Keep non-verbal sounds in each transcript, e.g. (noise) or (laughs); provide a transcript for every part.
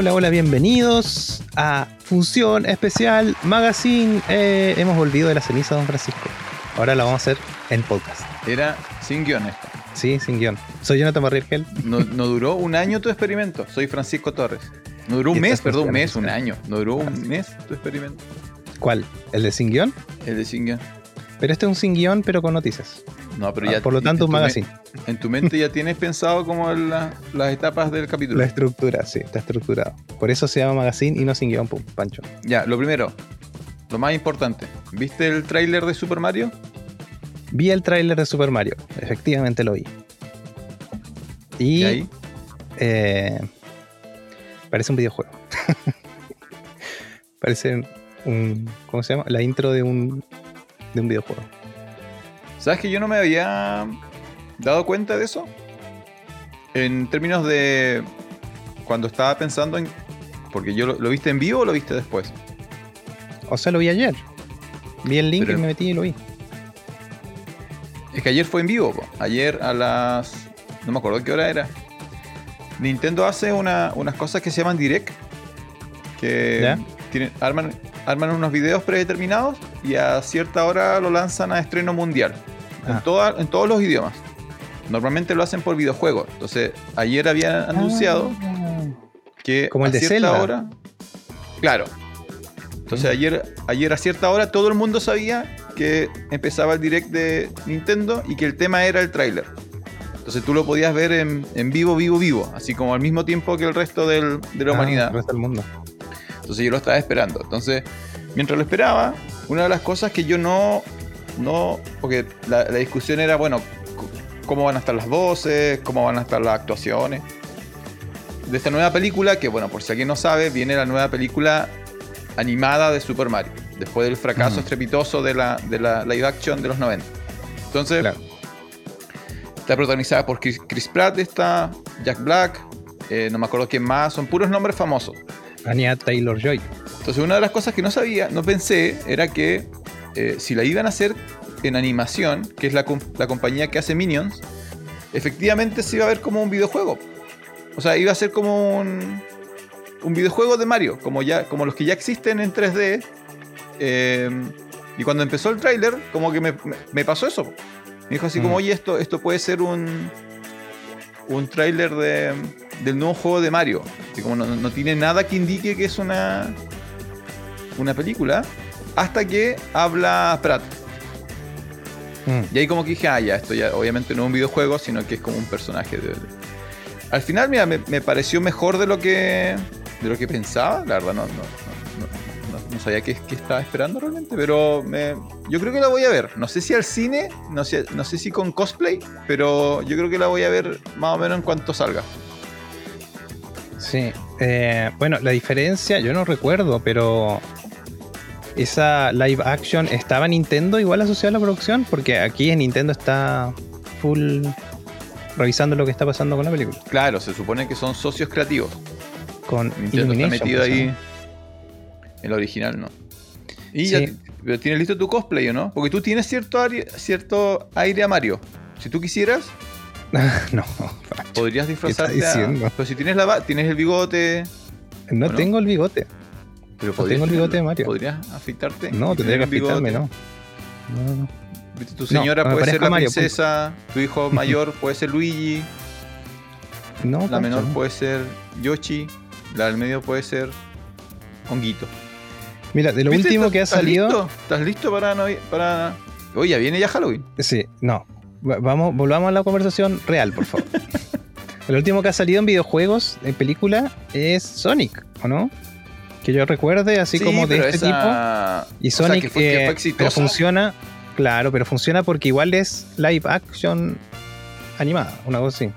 Hola, hola, bienvenidos a Función Especial Magazine. Eh, hemos volvido de la ceniza, don Francisco. Ahora la vamos a hacer en podcast. Era sin guion esto. Sí, sin guion. Soy Jonathan Barrigel. No, no duró un año tu experimento. Soy Francisco Torres. No duró un mes, perdón, un mes, un año. No duró un mes tu experimento. ¿Cuál? ¿El de sin guion? El de sin guion. Pero este es un sin guion, pero con noticias. No, pero Ah, ya. por lo tanto, un magazine. En tu mente ya tienes pensado como la- las etapas del capítulo. La estructura, sí, está estructurado. Por eso se llama magazine y no sin guion, pum, Pancho. Ya, lo primero. Lo más importante. ¿Viste el tráiler de Super Mario? Vi el tráiler de Super Mario. Efectivamente lo vi. Y ¿Y ahí? eh, parece un videojuego. (laughs) parece un. ¿Cómo se llama? La intro de un, de un videojuego. ¿Sabes que yo no me había dado cuenta de eso? En términos de cuando estaba pensando en... Porque yo lo, ¿lo viste en vivo o lo viste después? O sea, lo vi ayer. Vi el link Pero- y me metí y lo vi. Es que ayer fue en vivo. po. Ayer a las... No me acuerdo qué hora era. Nintendo hace una- unas cosas que se llaman Direct. Que tienen, arman, arman unos videos predeterminados y a cierta hora lo lanzan a estreno mundial. En, Ah. toda- en todos los idiomas. Normalmente lo hacen por videojuegos. Entonces, ayer habían anunciado que Como el a de cierta Zelda. hora. Claro. Entonces ayer, ayer a cierta hora todo el mundo sabía que empezaba el direct de Nintendo y que el tema era el tráiler. Entonces tú lo podías ver en, en vivo, vivo, vivo, así como al mismo tiempo que el resto del- de la Ah, humanidad. el resto del mundo. Entonces yo lo estaba esperando. Entonces, mientras lo esperaba, una de las cosas que yo no. no porque la, la discusión era, bueno, cómo van a estar las voces, cómo van a estar las actuaciones. De esta nueva película, que bueno, por si alguien no sabe, viene la nueva película animada de Super Mario. Después del fracaso Mm. estrepitoso de la, de la live action de los 90. Entonces, Claro. está protagonizada por Chris, Chris Pratt, está Jack Black, eh, no me acuerdo quién más, son puros nombres famosos. Anya Taylor Joy. Entonces una de las cosas que no sabía, no pensé, era que eh, si la iban a hacer en animación, que es la, la compañía que hace Minions, efectivamente se iba a ver como un videojuego. O sea, iba a ser como un, un videojuego de Mario, como, ya, como los que ya existen en 3D. eh, y cuando empezó el tráiler, como que me, me- me pasó eso. Me dijo así como, Mm. oye, esto, esto puede ser un, un tráiler de, del nuevo juego de Mario. Así como no, no tiene nada que indique que es una, una película. Hasta que habla Pratt. Mm. Y ahí como que dije, ah, ya, esto ya obviamente no es un videojuego, sino que es como un personaje. de- Al final, mira, me, me pareció mejor de lo que de lo que pensaba. La verdad, no, no, no, no- no sabía qué, qué estaba esperando realmente, pero me- yo creo que la voy a ver. No sé si al cine, no sé, no sé si con cosplay, pero yo creo que la voy a ver más o menos en cuanto salga. Sí. Eh, bueno, la diferencia, yo no recuerdo, pero esa live action estaba Nintendo igual asociada a la producción, porque aquí en Nintendo está full revisando lo que está pasando con la película. Claro, se supone que son socios creativos. Con Nintendo está metido pues, ahí. la original, ¿no? Y Sí. ya tienes listo tu cosplay, ¿o no? Porque tú tienes cierto, aire- cierto aire a Mario. Si tú quisieras, (laughs) no, podrías disfrazarte. a- diciendo? Pero si tienes la tienes el bigote, no tengo el bigote. Pero No podrías tengo el bigote de. Mario. ¿Podrías afeitarte? No, tendría que afeitarme, no. No, Tu señora puede ser la punto. princesa, tu hijo (laughs) mayor puede ser Luigi, No, la Pancho, menor no. puede ser Yoshi, la del medio puede ser Honguito. Mira, de lo último ¿Estás- que ha estás salido. listo? ¿Estás listo para, no- para... Oye, ya viene ya Halloween. Sí, no. Va- Vamos, volvamos a la conversación real, por favor. (laughs) el último que ha salido en videojuegos, en película, es Sonic, ¿o no? Que yo recuerde, así Sí, como de este esa- tipo. Y o sea, Sonic, que fue, que eh, pero funciona, claro, pero funciona porque igual es live action animada, una cosa así.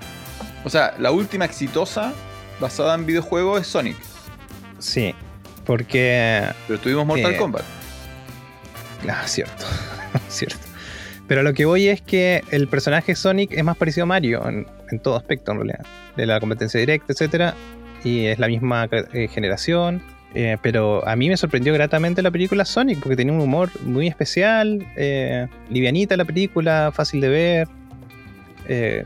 O sea, la última exitosa basada en videojuegos es Sonic. Sí, porque Pero tuvimos Mortal Eh, Kombat. Ah, cierto, (laughs) cierto. Pero lo que voy es que el personaje Sonic es más parecido a Mario en, en todo aspecto, en realidad. De la competencia directa, etcétera. Y es la misma eh, generación. Eh, pero a mí me sorprendió gratamente la película Sonic, porque tenía un humor muy especial, eh, livianita la película, fácil de ver. eh,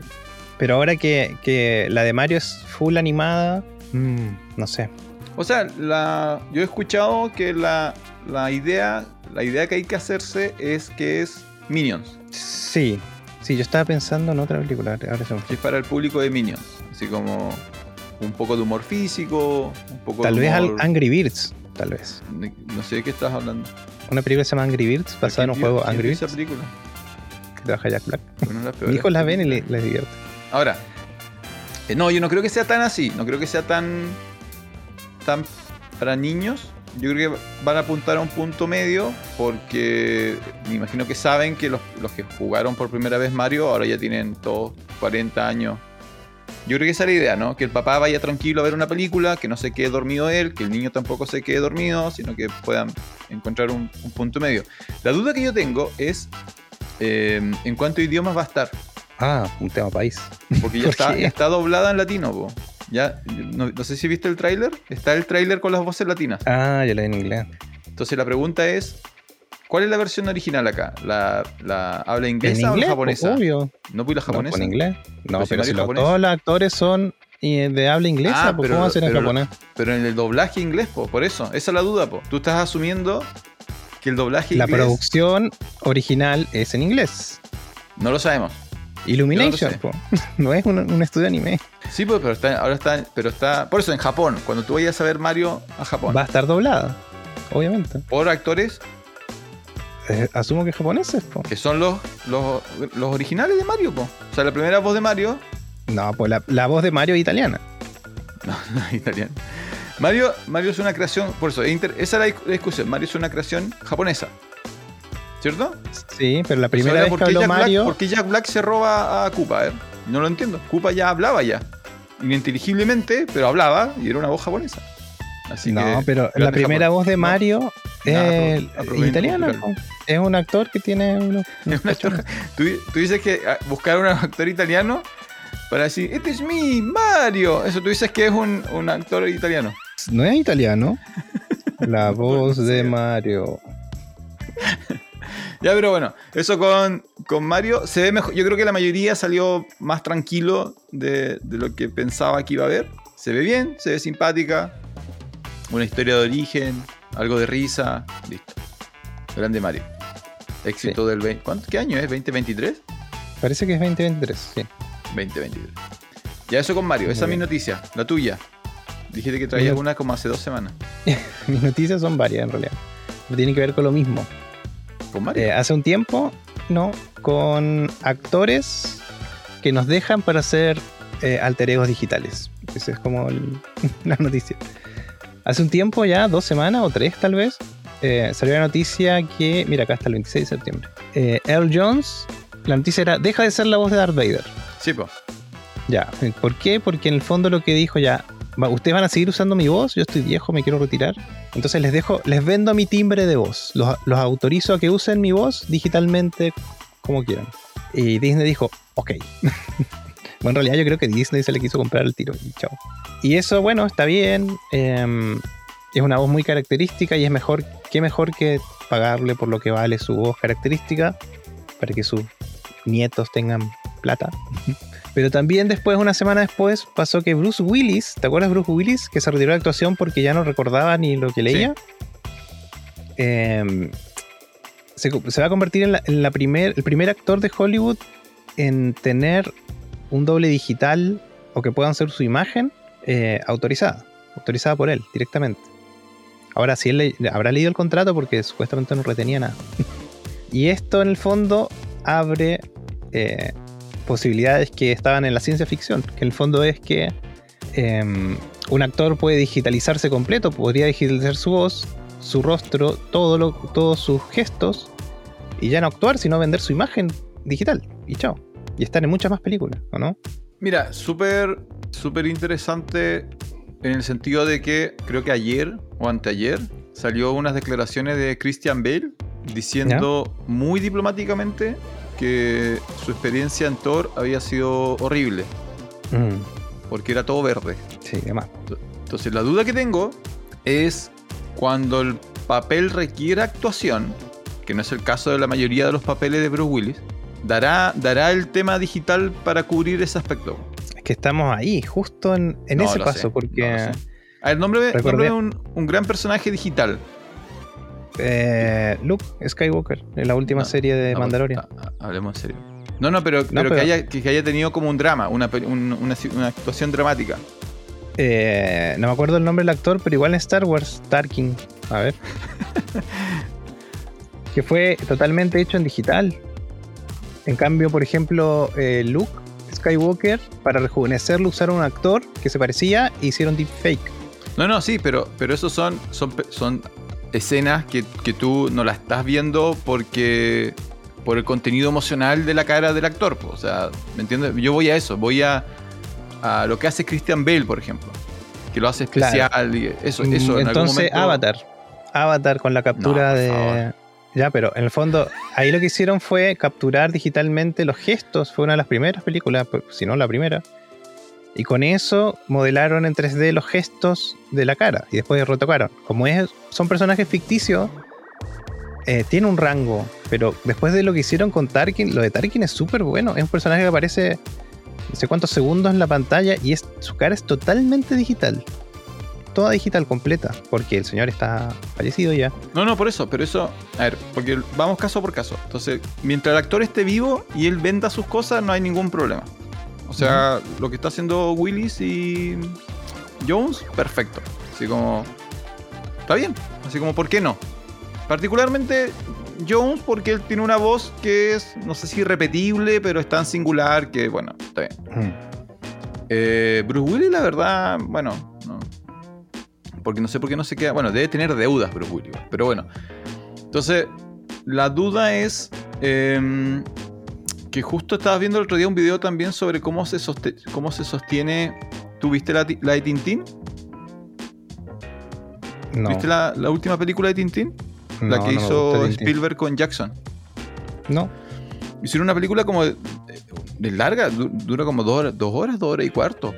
pero ahora que, que la de Mario es full animada, Mm, no sé. O sea, la, yo he escuchado que la, la idea la idea que hay que hacerse es que es Minions. Sí, sí, yo estaba pensando en otra película. Ahora. Es para el público de Minions. Así como un poco de humor físico, un poco Tal de vez al humor- Angry Birds, tal vez. No sé de qué estás hablando. Una película que se llama Angry Birds, basada en un ¿Quién juego Angry Birds, esa película? que trabaja Jack Black. Peores Mis hijos la ven y películas. le- les divierte. Ahora, eh, no, yo no creo que sea tan así. No creo que sea tan. tan para niños. Yo creo que van a apuntar a un punto medio porque me imagino que saben que los, los que jugaron por primera vez Mario ahora ya tienen todos 40 años. Yo creo que esa es la idea, ¿no? Que el papá vaya tranquilo a ver una película, que no se quede dormido él, que el niño tampoco se quede dormido, sino que puedan encontrar un, un punto medio. La duda que yo tengo es eh, en cuántos idiomas va a estar. Ah, un tema país. Porque (laughs) ya ¿Por está, está doblada en latino, po. Ya, no, no sé si viste el tráiler. Está el tráiler con las voces latinas. Ah, yo la vi en inglés. Entonces la pregunta es, ¿cuál es la versión original acá? ¿La, la habla ¿En inglesa o inglés? la Pues, japonesa? Obvio. ¿No fui la No, japonesa? ¿En inglés? No, Pues pero si lo- todos los actores son eh, de habla inglesa, Ah, pues, pero- ¿cómo ser en japonés? Pero en el doblaje inglés, po. Por eso, esa es la duda, po. Tú estás asumiendo que el doblaje La inglés... producción original es en inglés. No lo sabemos. Illumination, po. (laughs) no es un, un estudio anime. Sí, pues, pero está, ahora está... Pero está... Por eso, en Japón. Cuando tú vayas a ver Mario a Japón. Va a estar doblada, obviamente. Por actores Eh, asumo que japoneses, po. que son los, los, los originales de Mario, po. O sea, la primera voz de Mario No, pues la, la voz de Mario es italiana. No, (laughs) no es italiano. Mario, Mario es una creación, por eso, inter- esa es la dis- la discusión. Mario es una creación japonesa. ¿Cierto? Sí, pero la primera Ahora, vez ¿por que habló Jack Black- Mario. ¿Por qué Jack Black se roba a Koopa? Ver, no lo entiendo. Koopa ya hablaba ya. Ininteligibilmente, pero hablaba y era una voz japonesa. Así no, que, pero la primera voz de No, Mario es italiana. un actor que tiene unos. (laughs) Un actor- tú, tú dices que ah, buscar un actor italiano para decir, este es mi Mario. Eso tú dices que es un, un actor italiano. No es italiano. (laughs) La voz de Mario. (laughs) Ya, pero bueno, eso con, con Mario se ve mejor. Yo creo que la mayoría salió más tranquilo de, de lo que pensaba que iba a haber. Se ve bien, se ve simpática. Una historia de origen, algo de risa. Listo. Grande Mario. Éxito del 20. ¿cuánto, ¿Qué año es? ¿2023? Parece que es 2023, sí. 2023. Ya eso con Mario. Muy Esa es mi noticia. La tuya. Dijiste que traías Mira. una como hace dos semanas. (laughs) Mis noticias son varias en realidad. Pero tienen que ver con lo mismo. ¿Con Mario? Eh, hace un tiempo, no, con actores que nos dejan para hacer eh, alter egos digitales. Esa es como el- (laughs) la noticia. Hace un tiempo, ya dos semanas o tres tal vez, eh, salió la noticia que, mira, acá está el 26 de septiembre. Eh, Earl Jones, la noticia era, deja de ser la voz de Darth Vader. Sí, pues. Ya, ¿por qué? Porque en el fondo lo que dijo ya, ustedes van a seguir usando mi voz, yo estoy viejo, me quiero retirar. Entonces les dejo, les vendo mi timbre de voz. Los, los autorizo a que usen mi voz digitalmente como quieran. Y Disney dijo, ok. (laughs) bueno, en realidad yo creo que Disney se le quiso comprar el tiro y chao. Y eso, bueno, está bien. em, es una voz muy característica y es mejor, qué mejor que pagarle por lo que vale su voz característica para que sus nietos tengan plata. (laughs) Pero también después, una semana después, pasó que Bruce Willis, ¿te acuerdas Bruce Willis? Que se retiró de actuación porque ya no recordaba ni lo que leía. Eh, se, se va a convertir en, la, en la primer, el primer actor de Hollywood en tener un doble digital o que puedan ser su imagen eh, autorizada, autorizada por él directamente. Ahora, si él habrá leído el contrato porque supuestamente no retenía nada. (laughs) y esto en el fondo abre eh, posibilidades que estaban en la ciencia ficción, que en el fondo es que em, un actor puede digitalizarse completo, podría digitalizar su voz, su rostro, todos sus gestos, y ya no actuar, sino vender su imagen digital. Y chao. Y estar en muchas más películas, ¿o no? Mira, súper, súper interesante en el sentido de que creo que ayer o anteayer salió unas declaraciones de Christian Bale diciendo muy diplomáticamente que su experiencia en Thor había sido horrible porque era todo verde. Sí, demás. Entonces la duda que tengo es cuando el papel requiere actuación, que no es el caso de la mayoría de los papeles de Bruce Willis, ¿dará, dará el tema digital para cubrir ese aspecto? Es que estamos ahí, justo en, en No, ese paso, sé, porque no. A ver, nombre, nombre un, un gran personaje digital. eh, Luke Skywalker, en la última No, serie de No, Mandalorian. ah, ah, hablemos en serio. No, no, pero, pero, pero- Que, haya, que haya tenido como un drama, una, un- una, una actuación dramática. Eh, no me acuerdo el nombre del actor, pero igual en Star Wars, Tarkin. A ver. (laughs) que fue totalmente hecho en digital. En cambio, por ejemplo, eh, Luke Skywalker, para rejuvenecerlo, usaron un actor que se parecía e hicieron deepfake. No, no, sí, pero, pero esos son, son, son escenas que, que tú no las estás viendo porque por el contenido emocional de la cara del actor. po. O sea, ¿me entiendes? Yo voy a eso, voy a, a lo que hace Christian Bale, por ejemplo. Que lo hace Claro. especial. y eso, eso en algún Entonces, momento- Avatar. Avatar con la captura No, de. Ya, pero en el fondo, ahí lo que hicieron fue capturar digitalmente los gestos. Fue una de las primeras películas, pues, si no la primera. Y con eso modelaron en 3D los gestos de la cara y después retocaron. Como es, son personajes ficticios, eh, tiene un rango. Pero después de lo que hicieron con Tarkin, lo de Tarkin es súper bueno. Es un personaje que aparece no sé cuántos segundos en la pantalla y es, su cara es totalmente digital. Toda digital completa, porque el señor está fallecido ya. No, no, por eso, pero eso, a ver, porque vamos caso por caso. Entonces, mientras el actor esté vivo y él venda sus cosas, no hay ningún problema. O sea, lo que está haciendo Willis y Jones, perfecto. Así como, está bien. Así como, ¿por qué no? Particularmente Jones, porque él tiene una voz que es, no sé si repetible, pero es tan singular que, bueno, está bien. Eh, Bruce Willis, la verdad, bueno, no. Porque no sé por qué no se queda. Bueno, debe tener deudas Bruce Willis, pero bueno. Entonces, la duda es em, que justo estabas viendo el otro día un video también sobre cómo se, cómo se sostiene. ¿Tú viste la, la de Tintín? No, ¿Viste la, la última película de Tintín? no, la que hizo. Spielberg con Jackson. No, Hicieron una película como de, de larga, du- dura como dos horas, dos horas, dos horas y cuarto.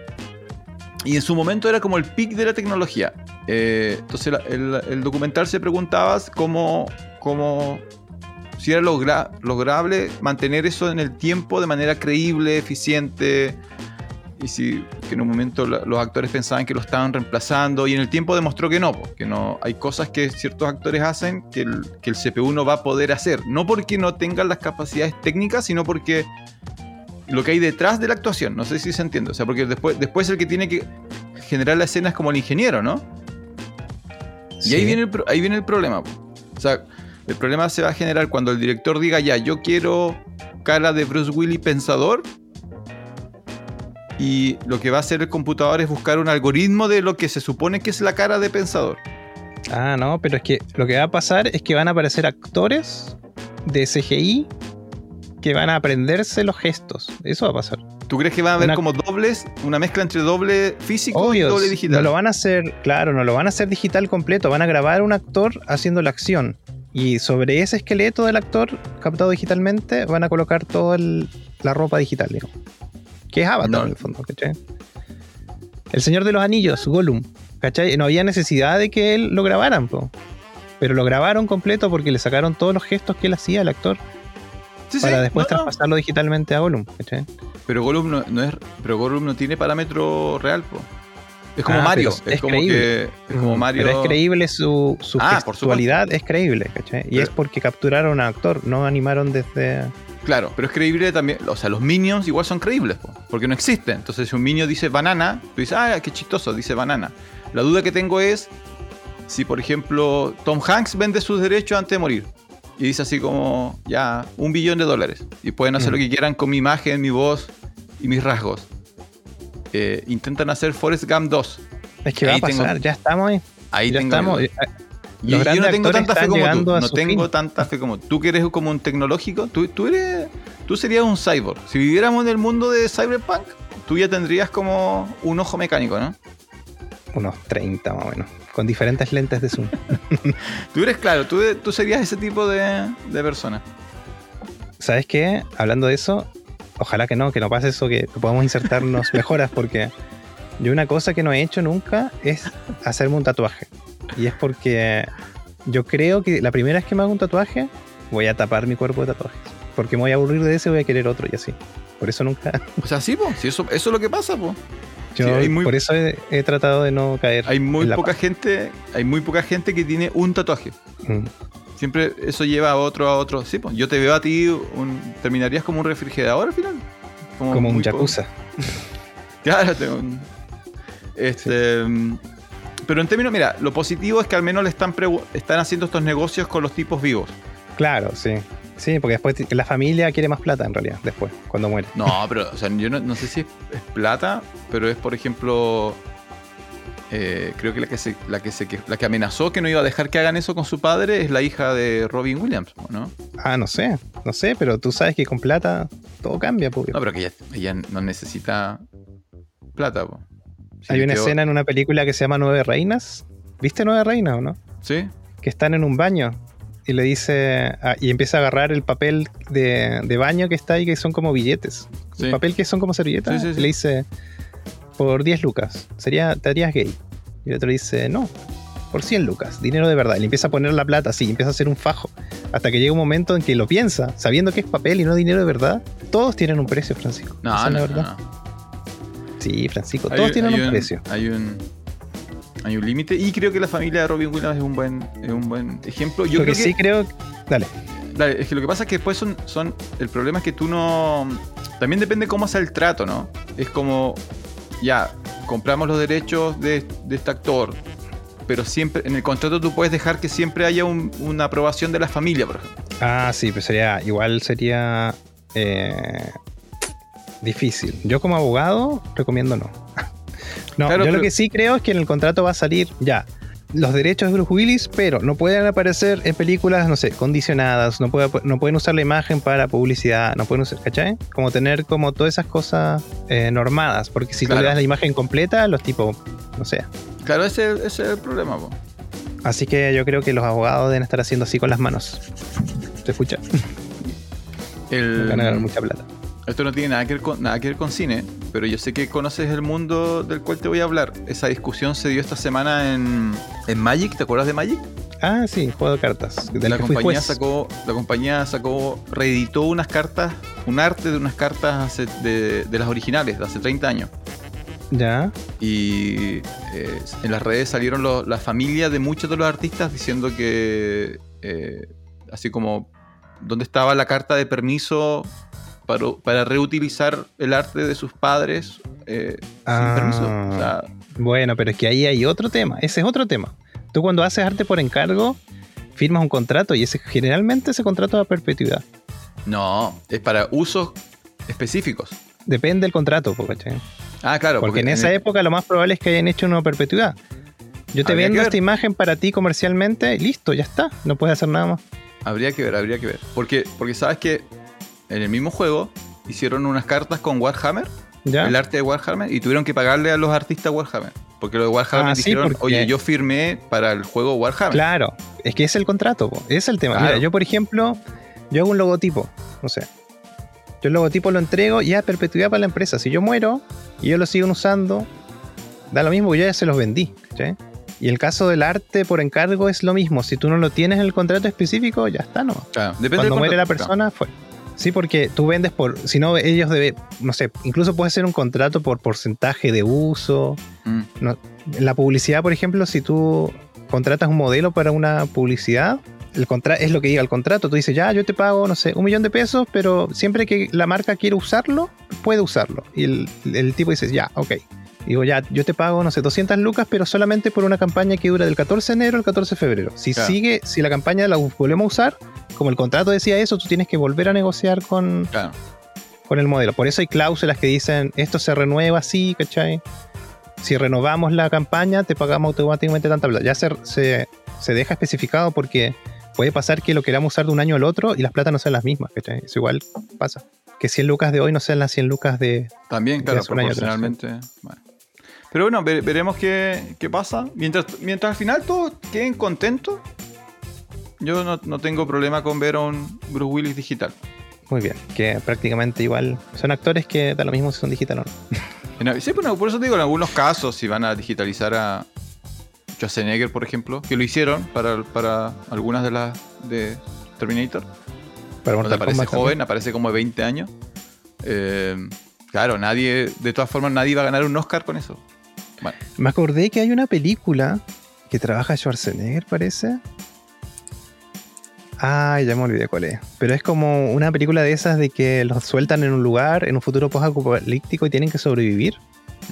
Y en su momento era como el pic de la tecnología. Eh, entonces el, documental se preguntaba cómo, cómo si era logra- lograble mantener eso en el tiempo de manera creíble, eficiente. Y si en un momento los actores pensaban que lo estaban reemplazando. Y en el tiempo demostró que no, que no. Hay cosas que ciertos actores hacen que el, que el CPU no va a poder hacer. No porque no tengan las capacidades técnicas, sino porque lo que hay detrás de la actuación. No sé si se entiende. O sea, porque después, después el que tiene que generar la escena es como el ingeniero, ¿no? Y ahí viene, el, ahí viene el problema. O sea, el problema se va a generar cuando el director diga ya, yo quiero cara de Bruce Willis pensador. Y lo que va a hacer el computador es buscar un algoritmo de lo que se supone que es la cara de pensador. Ah, no, pero es que lo que va a pasar es que van a aparecer actores de CGI que van a aprenderse los gestos. Eso va a pasar. ¿Tú crees que va a haber Una- como dobles, una mezcla entre doble físico y doble no digital? lo van a hacer, claro, no lo van a hacer digital completo. Van a grabar un actor haciendo la acción. Y sobre ese esqueleto del actor captado digitalmente van a colocar toda el- la ropa digital, digamos. Que es Avatar No. en el fondo, ¿cachai? El Señor de los Anillos, Gollum, ¿cachai? No había necesidad de que él lo grabaran, po. pero lo grabaron completo porque le sacaron todos los gestos que él hacía al actor Sí, sí, para después no, no. traspasarlo digitalmente a Gollum. Pero Gollum no, no es, pero Gollum no tiene parámetro real, po. Es como Ah, Mario, pero es, es como creíble. que es como Mario. Pero es creíble su, su Ah, es creíble, ¿cachai? Y Pero- es porque capturaron a actor, no animaron desde... Claro, pero es creíble también. O sea, los minions igual son creíbles, po, porque no existen. Entonces, si un minion dice banana, tú dices, ah, qué chistoso, dice banana. La duda que tengo es si, por ejemplo, Tom Hanks vende sus derechos antes de morir. Y dice así como, ya, un billón de dólares. Y pueden hacer Mm. lo que quieran con mi imagen, mi voz y mis rasgos. Eh, intentan hacer Forrest Gump 2. Es que va a tengo- pasar, ya estamos ahí. Ahí ya tengo estamos. eh, Y Los yo no tengo tanta fe como tú. No tengo fin. tanta fe como tú. Tú que eres como un tecnológico, tú, tú eres. Tú serías un cyborg. Si viviéramos en el mundo de Cyberpunk, tú ya tendrías como un ojo mecánico, ¿no? Unos 30 más o menos, con diferentes lentes de zoom. (laughs) Tú eres claro, tú, tú serías ese tipo de, de persona. ¿Sabes qué? Hablando de eso, ojalá que no, que no pase eso, que podamos insertarnos (laughs) mejoras, porque yo una cosa que no he hecho nunca es hacerme un tatuaje. Y es porque yo creo que la primera vez que me hago un tatuaje, voy a tapar mi cuerpo de tatuajes. Porque me voy a aburrir de ese y voy a querer otro y así. Por eso nunca. O sea, sí, po, sí, eso, eso es lo que pasa, po. Yo Sí, hay muy- por eso he, he tratado de no caer. Hay muy en la poca gente, hay muy poca gente que tiene un tatuaje. Mm. Siempre eso lleva a otro, a otro. Sí, pues yo te veo a ti, un- terminarías como un refrigerador al final. Como un muy po- yakuza. (laughs) Claro, tengo un- Este. mm, Pero en términos, mira, lo positivo es que al menos le están, están haciendo estos negocios con los tipos vivos. Claro, sí. Sí, porque después la familia quiere más plata en realidad, después, cuando muere. No, pero, o sea, yo no, no sé si es, es plata, pero es, por ejemplo, eh, creo que la que, se, la, que se, la que amenazó que no iba a dejar que hagan eso con su padre es la hija de Robin Williams, ¿no? Ah, no sé, no sé, pero tú sabes que con plata todo cambia, pues. No, pero que ella, ella no necesita plata, po. Si Hay una quedó- escena en una película que se llama Nueve Reinas. ¿Viste Nueve Reinas o no? ¿Sí? Que están en un baño y le dice. ah, y empieza a agarrar el papel de, de baño que está ahí, que son como billetes. Sí. El papel que son como servilletas. Sí, sí, sí. Y le dice. Por 10 lucas. Sería, ¿Te harías gay? Y el otro dice, no. Por 100 lucas, dinero de verdad. Y le empieza a poner la plata así, empieza a hacer un fajo. Hasta que llega un momento en que lo piensa, sabiendo que es papel y no dinero de verdad. Todos tienen un precio, Francisco. No, no, verdad. no. Sí, Francisco, Hay- todos tienen hay un, precio. Hay un, hay un límite. Y creo que la familia de Robin Williams es un buen, es un buen ejemplo. Yo Lo creo que, sí creo. Dale. Dale, es que lo que pasa es que después son, son. El problema es que tú no. También depende cómo sea el trato, ¿no? Es como. Ya, compramos los derechos de, de este actor. Pero siempre. En el contrato tú puedes dejar que siempre haya un- una aprobación de la familia, por ejemplo. Ah, sí, pues sería. Igual sería. eh, difícil. Yo como abogado recomiendo no. No, Claro, yo lo que sí creo es que en el contrato va a salir ya. Los derechos de Bruce Willis, pero no pueden aparecer en películas, no sé, condicionadas, no, puede- no pueden usar la imagen para publicidad, no pueden usar, ¿cachai? Como tener como todas esas cosas eh, normadas, porque si tú Claro. le das la imagen completa, los tipos, no sé. Claro, ese, ese es el problema, po. Así que yo creo que los abogados deben estar haciendo así con las manos. ¿Se escucha? El, Van a ganar mucha plata. Esto no tiene nada que, ver con, nada que ver con cine, pero yo sé que conoces el mundo del cual te voy a hablar. Esa discusión se dio esta semana en, en Magic, ¿te acuerdas de Magic? Ah, sí, juego de cartas. Del la que compañía sacó, la compañía sacó, reeditó unas cartas, un arte de unas cartas hace- de, de las originales, de hace 30 años. Ya. Y eh, en las redes salieron lo- la familia de muchos de los artistas diciendo que, eh, así como, ¿dónde estaba la carta de permiso para, para reutilizar el arte de sus padres eh, Ah. sin permiso? O sea, Bueno, pero es que ahí hay otro tema. Ese es otro tema. Tú cuando haces arte por encargo, firmas un contrato y ese generalmente ese contrato es a perpetuidad. no, es para usos específicos. Depende del contrato, ¿cachai? Ah, claro. Porque en esa el- época lo más probable es que hayan hecho una perpetuidad. Yo te Habría vendo esta imagen para ti comercialmente y listo, ya está. No puedes hacer nada más. Habría que ver, habría que ver. Porque, porque sabes que en el mismo juego hicieron unas cartas con Warhammer, ¿Ya? el arte de Warhammer, y tuvieron que pagarle a los artistas Warhammer. Porque los de Warhammer Ah, sí, dijeron, porque- oye, yo firmé para el juego Warhammer. Claro, es que es el contrato, po. es el tema. Claro. Mira, yo por ejemplo, yo hago un logotipo, no sé. Yo el logotipo lo entrego y a perpetuidad para la empresa. Si yo muero y ellos lo siguen usando, da lo mismo yo ya se los vendí. Y el caso del arte por encargo es lo mismo. Si tú no lo tienes en el contrato específico, ya está, ¿no? Claro, depende Cuando muere la persona, fue. Sí, porque tú vendes por. Si no, ellos deben. No sé, incluso puede ser un contrato por porcentaje de uso. Mm. No, en la publicidad, por ejemplo, si tú contratas un modelo para una publicidad, el contra es lo que diga el contrato. Tú dices, ya, yo te pago, no sé, un millón de pesos, pero siempre que la marca quiere usarlo, puede usarlo. Y el, el tipo dice, ya, ok. Digo, ya, yo te pago, no sé, 200 lucas, pero solamente por una campaña que dura del 14 de enero al 14 de febrero. Si Claro. sigue, si la campaña la volvemos a usar, como el contrato decía eso, tú tienes que volver a negociar con, Claro. con el modelo. Por eso hay cláusulas que dicen esto se renueva así, ¿cachai? Si renovamos la campaña, te pagamos automáticamente tanta plata. Ya se, se, se deja especificado porque puede pasar que lo queramos usar de un año al otro y las platas no sean las mismas, ¿cachai? Eso igual pasa. Que 100 lucas de hoy no sean las 100 lucas de... También, claro, proporcionalmente. bueno. Pero bueno, ve- veremos qué, qué pasa. Mientras, mientras al final todos queden contentos, yo no, no tengo problema con ver a un Bruce Willis digital. Muy bien, que prácticamente igual son actores que da lo mismo si son digital o no. En- sí, bueno, por eso te digo, en algunos casos, si van a digitalizar a Schwarzenegger, por ejemplo, que lo hicieron para, para algunas de las de Terminator, Para donde aparece joven, también. aparece como de 20 años. Eh, claro, nadie, de todas formas, nadie va a ganar un Oscar con eso. Bueno, Me acordé que hay una película que trabaja Schwarzenegger, parece. Ah, ya me olvidé cuál es. Pero es como una película de esas de que los sueltan en un lugar, en un futuro post-apocalíptico y tienen que sobrevivir.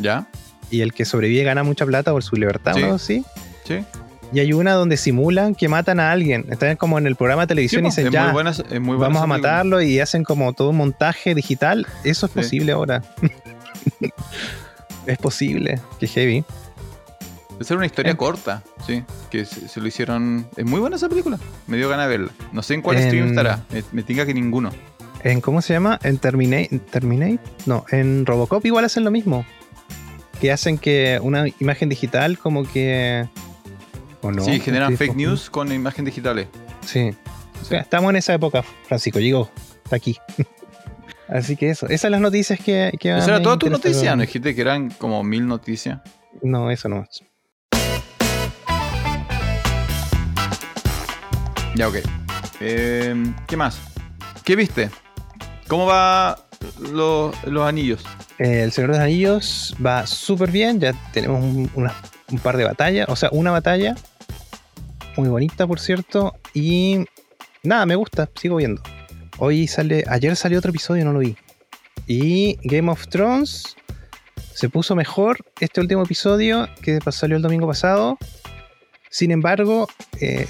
¿ya? Y el que sobrevive gana mucha plata por su libertad Sí. o algo así. Sí. Y hay una donde simulan que matan a alguien. Están como en el programa de televisión y Sí, po, dicen, es ya, muy buena, es muy buena vamos a película. matarlo y hacen como todo un montaje digital. Eso es Sí. posible ahora. (laughs) es posible. Qué heavy. Esa era una historia En- corta, sí, que se, se lo hicieron... Es muy buena esa película, me dio ganas de verla. No sé en cuál En- stream estará, me, me tinga que ninguno. En ¿Cómo se llama? En Terminate. Terminate? No, en Robocop igual hacen lo mismo. Que hacen que una imagen digital como que... ¿O no? sí, generan fake news con imagen digitales. Sí. Sea, estamos en esa época, Francisco. Llegó. Está aquí. Así que eso. Esas son las noticias que... que Esa me era toda tu noticia, ¿no? Dijiste que eran como mil noticias. No, eso no. Ya, ok. Eh, ¿Qué más? ¿Qué viste? ¿Cómo va lo- los anillos? Eh, el Señor de los Anillos va súper bien. Ya tenemos un, una- un par de batallas. O sea, una batalla. Muy bonita, por cierto. Y nada, me gusta. Sigo viendo. Hoy sale. Ayer salió otro episodio, no lo vi. Y Game of Thrones se puso mejor este último episodio que salió el domingo pasado. Sin embargo, eh,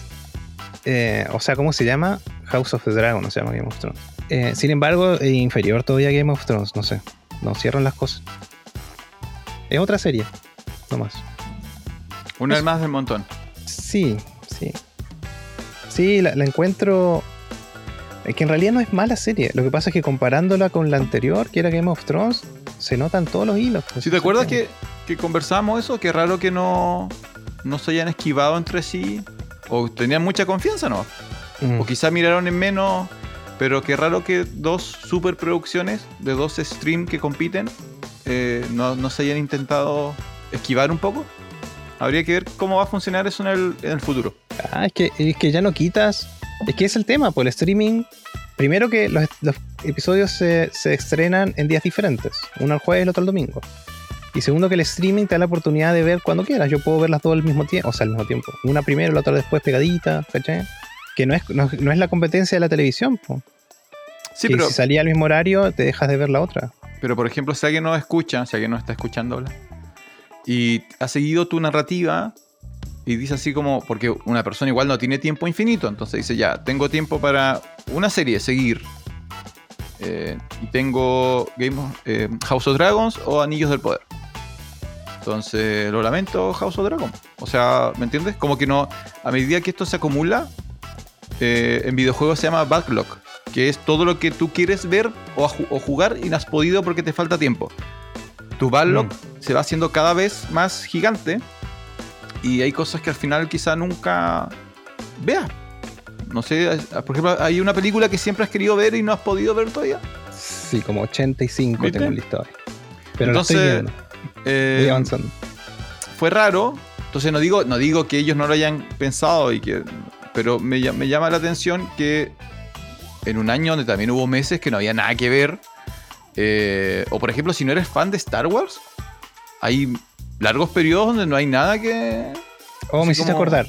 eh, o sea, ¿cómo se llama? House of the Dragon, no se llama Game of Thrones. Eh, sin embargo, inferior todavía a Game of Thrones, no sé. No cierran las cosas. Es otra serie, no más. Una Eso. más del montón. Sí, sí. Sí, la, la encuentro. Es que en realidad no es mala serie. Lo que pasa es que comparándola con la anterior, que era Game of Thrones, se notan todos los hilos. pues, Si te ese acuerdas que, que conversamos eso, qué raro que no, no se hayan esquivado entre sí. O tenían mucha confianza, ¿no? Mm. O quizá miraron en menos. Pero qué raro que dos superproducciones de dos streams que compiten eh, no, no se hayan intentado esquivar un poco. Habría que ver cómo va a funcionar eso en el, en el futuro. Ah, es que, es que ya no quitas. Es que es el tema, pues el streaming. Primero que los, los episodios se, se estrenan en días diferentes. Uno el jueves y el otro el domingo. Y segundo que el streaming te da la oportunidad de ver cuando quieras. Yo puedo verlas todo al mismo tiempo. O sea, al mismo tiempo. Una primero, la otra después pegadita, ¿cachai? Que no es, no, no es la competencia de la televisión, po. Sí, que pero, si salía al mismo horario, te dejas de ver la otra. pero por ejemplo, si alguien nos escucha, si alguien nos está escuchando y ha seguido tu narrativa y dice así como, porque una persona igual no tiene tiempo infinito, entonces dice, ya, tengo tiempo para una serie, seguir. Eh, y tengo Game of- eh, House of Dragons o Anillos del Poder. Entonces, lo lamento, House of Dragon. O sea, ¿me entiendes? Como que no, a medida que esto se acumula, eh, en videojuegos se llama backlog, que es todo lo que tú quieres ver o jugar y no has podido porque te falta tiempo. Tu backlog Mm. se va haciendo cada vez más gigante y hay cosas que al final quizá nunca veas. No sé, es- por ejemplo, hay una película que siempre has querido ver y no has podido ver todavía. Sí, como 85 ¿Viste? tengo listado. ahí. Pero lo Entonces, estoy viendo. Eh, Voy avanzando. fue raro. Entonces no digo, no digo que ellos no lo hayan pensado y que. Pero me, me llama la atención que en un año donde también hubo meses que no había nada que ver. eh, o por ejemplo, si no eres fan de Star Wars, hay largos periodos donde no hay nada que. Oh, me hiciste como- acordar.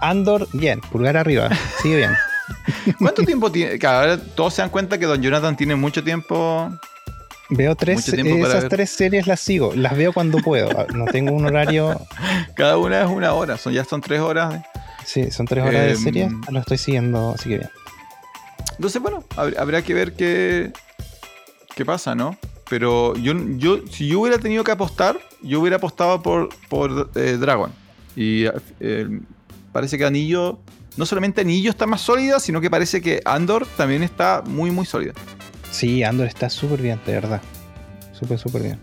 Andor, bien. Pulgar arriba. Sigue bien. (laughs) ¿Cuánto tiempo tiene? Vez todos se dan cuenta que Don Jonathan tiene mucho tiempo. Veo tres, tiempo para esas ver. tres series las sigo, las veo cuando puedo. Ah, No tengo un horario. (laughs) Cada una es una hora, son, ya son tres horas. de- Sí, son tres horas de Em, series, lo estoy siguiendo, así que bien. Entonces, bueno, hab- habrá que ver qué, qué pasa, ¿no? Pero yo, yo, si yo hubiera tenido que apostar, yo hubiera apostado por, por eh, Dragon. Y eh, parece que Anillo, no solamente Anillo está más sólida, sino que parece que Andor también está muy, muy sólida. Sí, Andor está súper bien, de verdad. Súper, súper bien.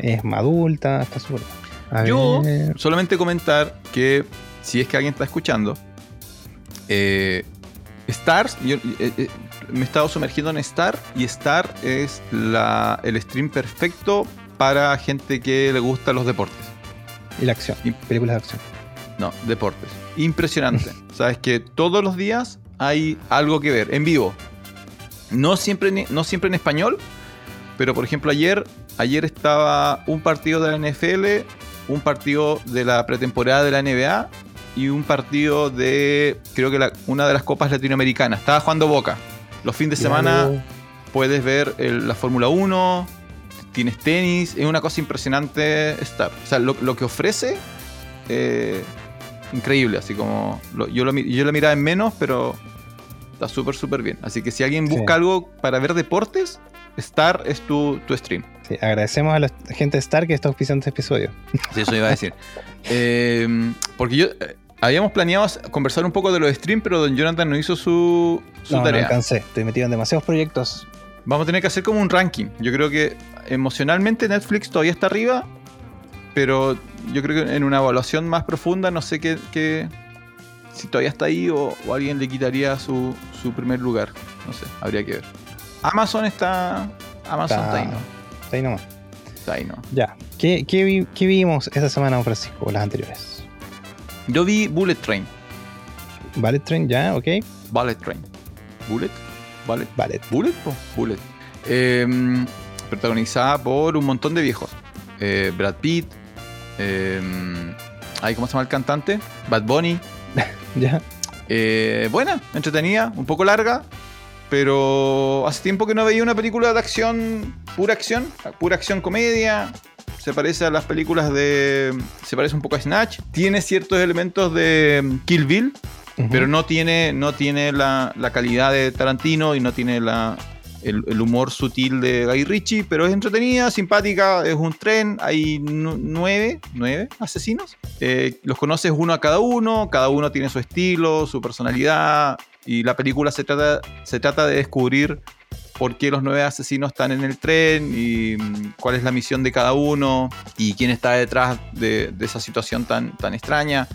Es más adulta, está súper bien. A Yo ver. solamente comentar que si es que alguien está escuchando, eh, Stars, yo eh, me he estado sumergiendo en Star y Star es la, el stream perfecto para gente que le gusta los deportes. Y la acción. Y- Películas de acción. No, deportes. Impresionante. (laughs) Sabes que todos los días hay algo que ver en vivo. No siempre en, no siempre en español, Pero por ejemplo ayer, ayer estaba un partido de la NFL, un partido de la pretemporada de la NBA y un partido de, creo que la- una de las copas latinoamericanas. Estaba jugando Boca. Los fines de semana puedes ver el- la Fórmula 1, tienes tenis, es una cosa impresionante estar. O sea, lo, lo que ofrece, eh, increíble, así como lo- yo, lo, yo lo miraba en menos, pero está súper, súper bien. Así que si alguien Sí. busca algo para ver deportes, Star es tu, tu stream. Sí, agradecemos a la gente de Star que está auspiciando este episodio. Sí, eso iba a decir. (laughs) Eh, porque yo... Habíamos planeado conversar un poco de los streams, pero don Jonathan no hizo su, su No, no tarea. alcancé. Estoy metido en demasiados proyectos. Vamos a tener que hacer como un ranking. Yo creo que emocionalmente Netflix todavía está arriba, pero yo creo que en una evaluación más profunda no sé qué, qué- si todavía está ahí o, o alguien le quitaría su, su primer lugar. No sé, habría que ver. Amazon está... Amazon está, ahí, ¿no? Está ahí nomás. Está ahí, ¿no? Ya. ¿Qué, qué, vi- qué vimos esta semana, Francisco? O las anteriores. Yo vi Bullet Train. Ballet Train, ya, ok. Bullet Train. ¿Bullet? Bullet. Bullet, po, Bullet. Eh, protagonizada por un montón de viejos. Eh, Brad Pitt. Eh, ay, ¿Cómo se llama el cantante? Bad Bunny. (laughs) Ya. Eh, buena, entretenida, un poco larga. Pero hace tiempo que no veía una película de acción, pura acción, pura acción comedia. Se parece a las películas de. Se parece un poco a Snatch. Tiene ciertos elementos de mm, Kill Bill, pero no tiene, no tiene la, la calidad de Tarantino y no tiene la, el, el humor sutil de Guy Ritchie, pero es entretenida, simpática, es un tren, hay nu- nueve, nueve asesinos. Eh, los conoces uno a cada uno, cada uno tiene su estilo, su personalidad, y la película se trata, se trata de descubrir por qué los nueve asesinos están en el tren y mm, cuál es la misión de cada uno y quién está detrás de, de esa situación tan, tan extraña.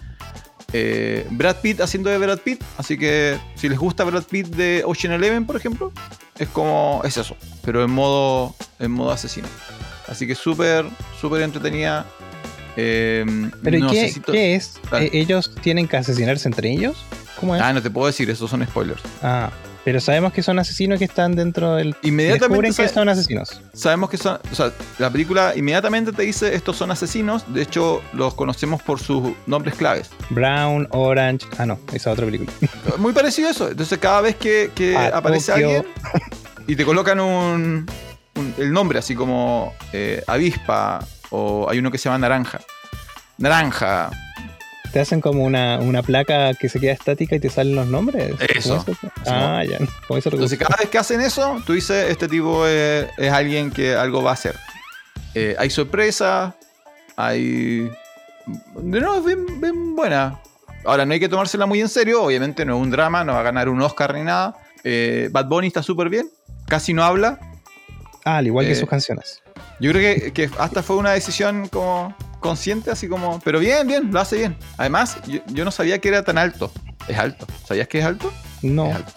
Eh, Brad Pitt haciendo de Brad Pitt, así que si les gusta Brad Pitt de Ocean Eleven, por ejemplo, es como es eso, pero en modo en modo asesino. Así que súper súper entretenida. Eh, ¿Pero ¿y no qué, qué es? Eh, ¿Ellos tienen que asesinarse entre ellos? ¿Cómo es? Ah, no te puedo decir, esos son spoilers. Ah, pero sabemos que son asesinos que están dentro del... Inmediatamente Descubren que son asesinos. sabemos que son, o sea, la película inmediatamente te dice estos son asesinos, de hecho los conocemos por sus nombres claves. Brown, Orange... Ah, no, esa otra película. (laughs) Muy parecido a eso. Entonces cada vez que, que Ah, aparece alguien y te colocan un, un- el nombre, así como eh, avispa o hay uno que se llama naranja. Naranja. Te hacen como una, una placa que se queda estática y te salen los nombres. Eso. ¿Cómo es Ah, ya. Con eso Entonces cada vez que hacen eso, tú dices, este tipo es, es alguien que algo va a hacer. Eh, hay sorpresa, hay... De nuevo, es bien, bien buena. Ahora, no hay que tomársela muy en serio, obviamente no es un drama, no va a ganar un Oscar ni nada. Eh, Bad Bunny está súper bien, casi no habla. Ah, al igual que eh, sus canciones. Yo creo que, que hasta fue una decisión como consciente, así como... Pero bien, bien, lo hace bien. Además, yo, yo no sabía que era tan alto. Es alto. ¿Sabías que es alto? No, Es alto.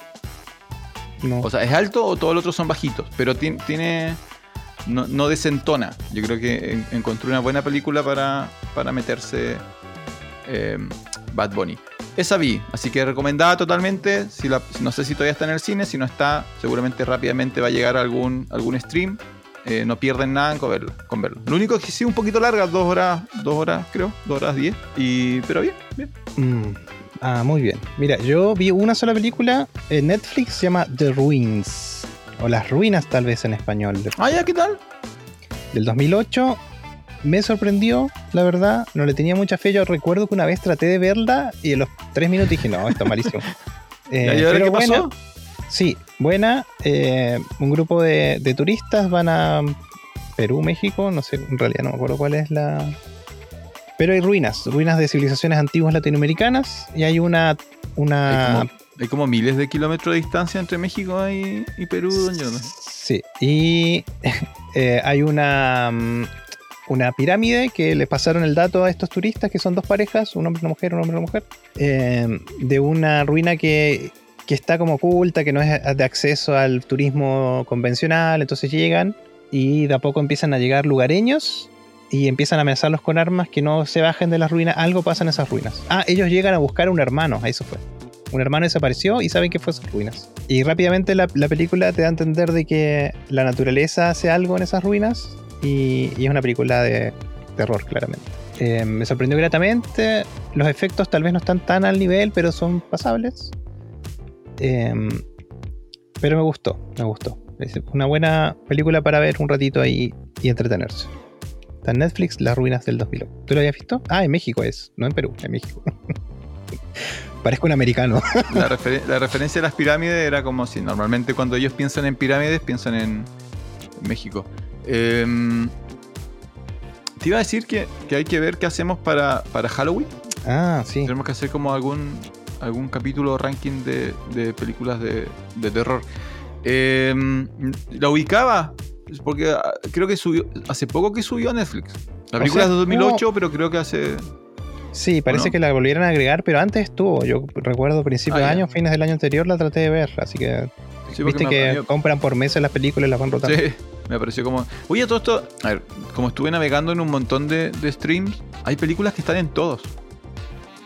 no. O sea, es alto o todos los otros son bajitos, pero ti- tiene. No, no desentona. Yo creo que en- encontré una buena película para, para meterse eh, Bad Bunny. Esa vi, así que recomendada totalmente. Si la- no sé si todavía está en el cine, si no está, seguramente rápidamente va a llegar algún, algún stream. Eh, no pierden nada con verlo, con verlo. Lo único es que sí, un poquito larga, dos horas, dos horas creo, dos horas diez. Y, pero bien, bien. Mm. Ah, muy bien. Mira, yo vi una sola película en Netflix, se llama The Ruins. O Las Ruinas, tal vez en español. Ah, ya, ¿qué tal? Del 2008. Me sorprendió, la verdad. No le tenía mucha fe. Yo recuerdo que una vez traté de verla y en los tres minutos dije, no, esto es malísimo. (laughs) Eh, ¿Y ahora pero qué pasó? buena, Sí, buena. eh, un grupo de, de turistas van a Perú, México, no sé, en realidad no me acuerdo cuál es la... Pero hay ruinas, ruinas de civilizaciones antiguas latinoamericanas y hay una... Hay una como, hay como miles de kilómetros de distancia entre México y, y Perú, don Jonathan. Sí, y (laughs) eh, hay una, mm, una pirámide que le pasaron el dato a estos turistas, que son dos parejas, un hombre y una mujer, un hombre y una mujer, eh, de una ruina que, que está como oculta, que no es de acceso al turismo convencional, entonces llegan y de a poco empiezan a llegar lugareños y empiezan a amenazarlos con armas que no se bajen de las ruinas, algo pasa en esas ruinas. Ah, ellos llegan a buscar a un hermano, a eso fue. Un hermano desapareció y saben que fue a sus ruinas. Y rápidamente la, la película te da a entender de que la naturaleza hace algo en esas ruinas y, y es una película de terror, claramente. Eh, me sorprendió gratamente. Los efectos tal vez no están tan al nivel, pero son pasables. Eh, pero me gustó, me gustó. Es una buena película para ver un ratito ahí y entretenerse. Está en Netflix, Las Ruinas del 2008. ¿Tú lo habías visto? Ah, en México es, no en Perú, en México. (laughs) Parezco un americano. (laughs) La referencia a las pirámides era como si normalmente cuando ellos piensan en pirámides piensan en México. Em, te iba a decir que, que hay que ver qué hacemos para, para Halloween. Ah, sí. Tenemos que hacer como algún, algún capítulo o ranking de, de películas de, de terror. Em, la ubicaba, porque ah, creo que subió, hace poco que subió a Netflix. La O película sea, es de 2008, pero creo que hace... Sí, parece que la volvieron a agregar, pero antes estuvo. Yo recuerdo principios Ah, de año, fines del año anterior, la traté de ver. Así que, Sí, viste que compran por meses las películas y las van rotando. Sí, me pareció como. Oye, todo esto. A ver, como estuve navegando en un montón de, de streams, hay películas que están en todos.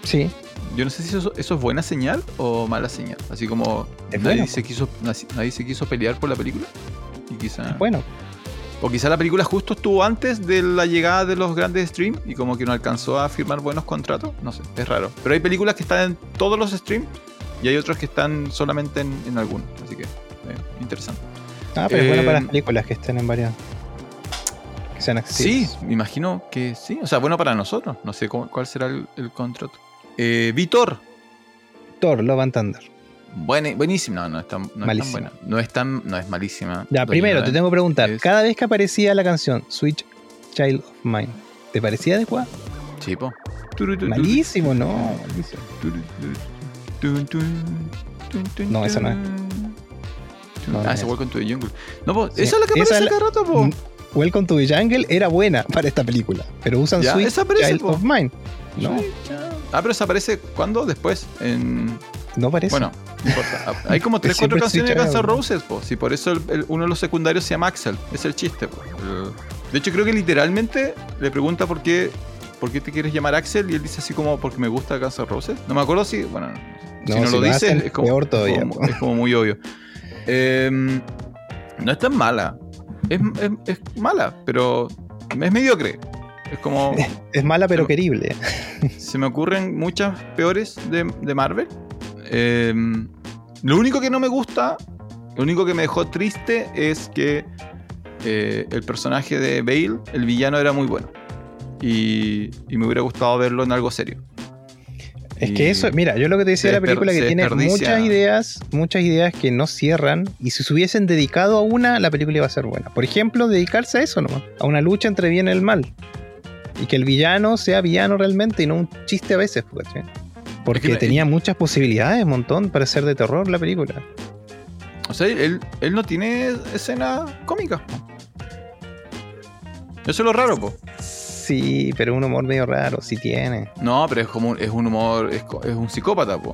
Sí, Yo no sé si eso, eso es buena señal o mala señal. Así como Es nadie, bueno, se quiso, nadie, se quiso pelear por la película. Y quizá. bueno. O quizá la película justo estuvo antes de la llegada de los grandes streams y como que no alcanzó a firmar buenos contratos. No sé, es raro. Pero hay películas que están en todos los streams y hay otros que están solamente en, en algunos. Así que, eh, interesante. Ah, pero es bueno para Eh, las películas que estén en varias. Que sean Sí, accesibles. me imagino que sí. O sea, bueno para nosotros. No sé cómo- cuál será el, el contrato. Eh, Vitor. Thor, Love and Thunder. Buena, buenísima. No, no es tan, no es tan Malísima. buena. No es tan, no es malísima. Ya, primero te tengo que preguntar. es- Cada vez que aparecía la canción Switch Child of Mine, ¿te parecía adecuada? Sí, po. Malísimo, no. malísimo. No, esa no es. No, ah, no ese es. Welcome to the Jungle. No, po, Sí, esa es la que esa aparece la- cada rato, po. Mm, Welcome to the Jungle era buena (laughs) para esta película, pero usan Ya, Switch esa aparece, Child po. of Mine. No, Ah, pero esa aparece ¿cuándo? Después. En. no parece. Bueno, no importa. Ah, Hay como (laughs) tres, Siempre cuatro canciones de Guns N'. Roses, po. Sí, por eso el- el- uno de los secundarios se llama Axel. Es el chiste, po. De hecho, creo que literalmente le pregunta por qué, por qué te quieres llamar Axel y él dice así como porque me gusta Guns N' Roses. No me acuerdo si. Bueno, si No, si lo lo dice, es como, peor todavía, es como, po. es como muy obvio. Em, no es tan mala. Es, es- es mala, pero es mediocre. Es como. (laughs) es mala pero querible. Se me ocurren muchas peores de, de Marvel. Eh, lo único que no me gusta, lo único que me dejó triste es que eh, el personaje de Bale, el villano, era muy bueno. Y, y me hubiera gustado verlo en algo serio. Es que eso, mira, yo lo que te decía de la película que tiene muchas ideas, muchas ideas que no cierran y si se hubiesen dedicado a una, la película iba a ser buena. Por ejemplo, dedicarse a eso nomás, a una lucha entre bien y el mal. Y que el villano sea villano realmente y no un chiste a veces, ¿cachai? Porque tenía muchas posibilidades, un montón, para ser de terror la película. O sea, él, él no tiene escenas cómicas. po. Eso es lo raro, po. Sí, pero un humor medio raro, sí tiene. No, pero es como un- es un humor, es, es un psicópata, po.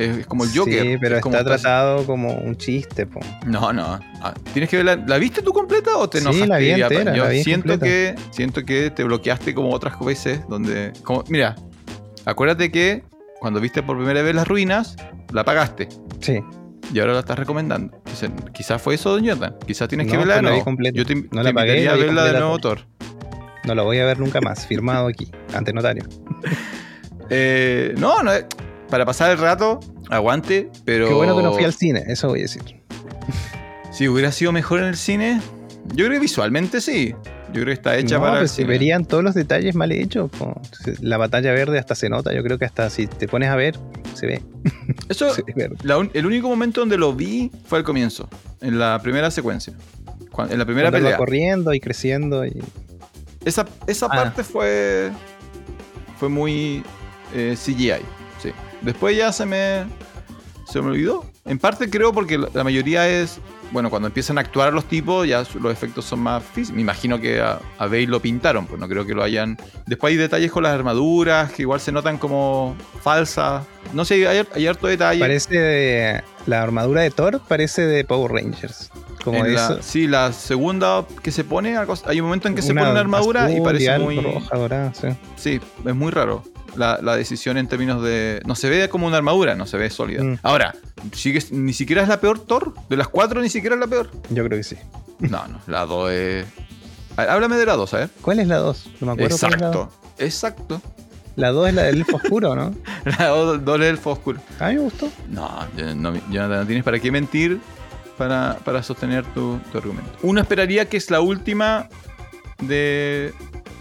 Es, como el Joker. Sí, pero es está tratado como un chiste, po. No, no. Ah, Tienes que verla. ¿La viste tú completa o te Sí, enojaste? la vi y apa- entera, Yo la vi siento completa. que siento que te bloqueaste como otras veces donde como mira, acuérdate que cuando viste por primera vez las ruinas, la pagaste Sí. y ahora la estás recomendando. Quizás quizás fue eso, Jonathan. Quizás tienes que verla de pues la vi nuevo. completa. Yo te, No te la pagué, invitaría la a vi verla de nuevo, pues. Thor. No la voy a ver nunca más, firmado aquí, ante notario. (laughs) Eh, no, no, para pasar el rato, aguante, pero Qué bueno que no fui al cine, eso voy a decir. (laughs) si hubiera sido mejor en el cine, yo creo que visualmente sí. Yo creo que está hecha no, para pero el se cine. verían todos los detalles mal hechos. La batalla verde hasta se nota. Yo creo que hasta si te pones a ver, se ve. (laughs) Eso, (laughs) se ve verde. La un- el único momento donde lo vi fue al comienzo, en la primera secuencia. En la primera Cuando va pelea. corriendo y creciendo. Y... Esa, esa Ah. parte fue. Fue muy eh, CGI. Después ya se me. Se me olvidó. En parte creo porque la, la mayoría es. Bueno, cuando empiezan a actuar los tipos, ya los efectos son más físicos. Me imagino que a, a Bale lo pintaron, pues no creo que lo hayan. Después hay detalles con las armaduras que igual se notan como falsas. No sé, hay, hay harto detalle. Parece de- La armadura de Thor parece de Power Rangers. Como la- eso. sí, la segunda que se pone, hay un momento en que se pone una armadura y parece muy. roja, dorada, sí. Sí, es muy raro. La, la decisión en términos de. No se ve como una armadura, no se ve sólida. Mm. Ahora, sigue, ni siquiera es la peor Thor. De las cuatro, ni siquiera es la peor. Yo creo que sí. No, no, la 2 es. A ver, Háblame de la 2, ¿eh? ¿Cuál es la 2? No me acuerdo. cuál es la. Exacto, exacto. La 2 es la del elfo oscuro, ¿no? (laughs) La 2 es el oscuro. A mí me gustó. No, ya no, ya no tienes para qué mentir para, para sostener tu, tu argumento. Uno esperaría que es la última de.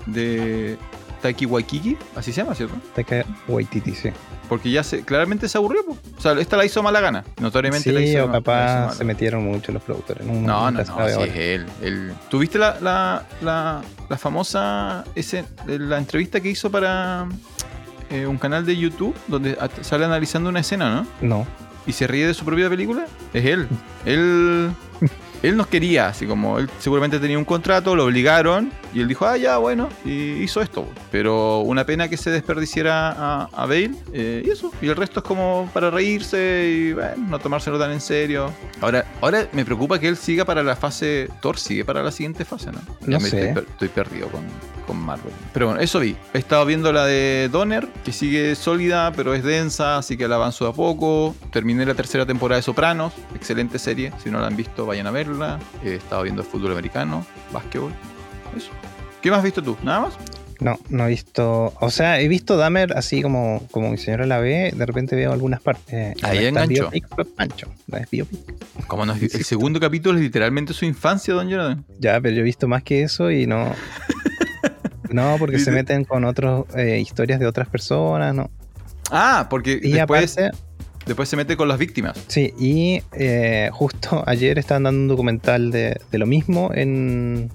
de. Taiki Waikiki, así se llama, ¿cierto? Taika Waititi, sí. Porque ya se, claramente se aburrió. po. O sea, esta la hizo mala gana. Notoriamente la Sí, hizo o capaz hizo se metieron mucho los productores. No, no, no, sí ahora. es él, él. ¿Tuviste la, la, la, la famosa ese, la entrevista que hizo para eh, un canal de YouTube donde sale analizando una escena, ¿no? No. y se ríe de su propia película, es él. Él, (laughs) él nos quería, así como él seguramente tenía un contrato, lo obligaron y él dijo, ah, ya, bueno, y hizo esto. Pero una pena que se desperdiciara a, a Bale eh, y eso. Y el resto es como para reírse y bueno, no tomárselo tan en serio. Ahora, ahora me preocupa que él siga para la fase, Thor sigue para la siguiente fase, ¿no? No sé. Estoy, per- estoy perdido con, con Marvel. Pero bueno, eso vi. He estado viendo la de Donner, que sigue sólida, pero es densa, así que la avanzo a poco. Terminé la tercera temporada de Sopranos, excelente serie. Si no la han visto, vayan a verla. He estado viendo fútbol americano, básquetbol. Eso. ¿Qué más has visto tú? ¿Nada más? No, no he visto. O sea, he visto Dahmer así como, como mi señora la ve. De repente veo algunas partes. Eh, Ahí fue Pancho. La. Como no, el segundo capítulo es literalmente su infancia, Don Jonathan. Ya, pero yo he visto más que eso y no. (laughs) No, porque se meten con otras historias de otras personas, ¿no? Ah, porque Y después, aparte, después se mete con las víctimas. sí, y eh, justo ayer estaban dando un documental de, de lo mismo en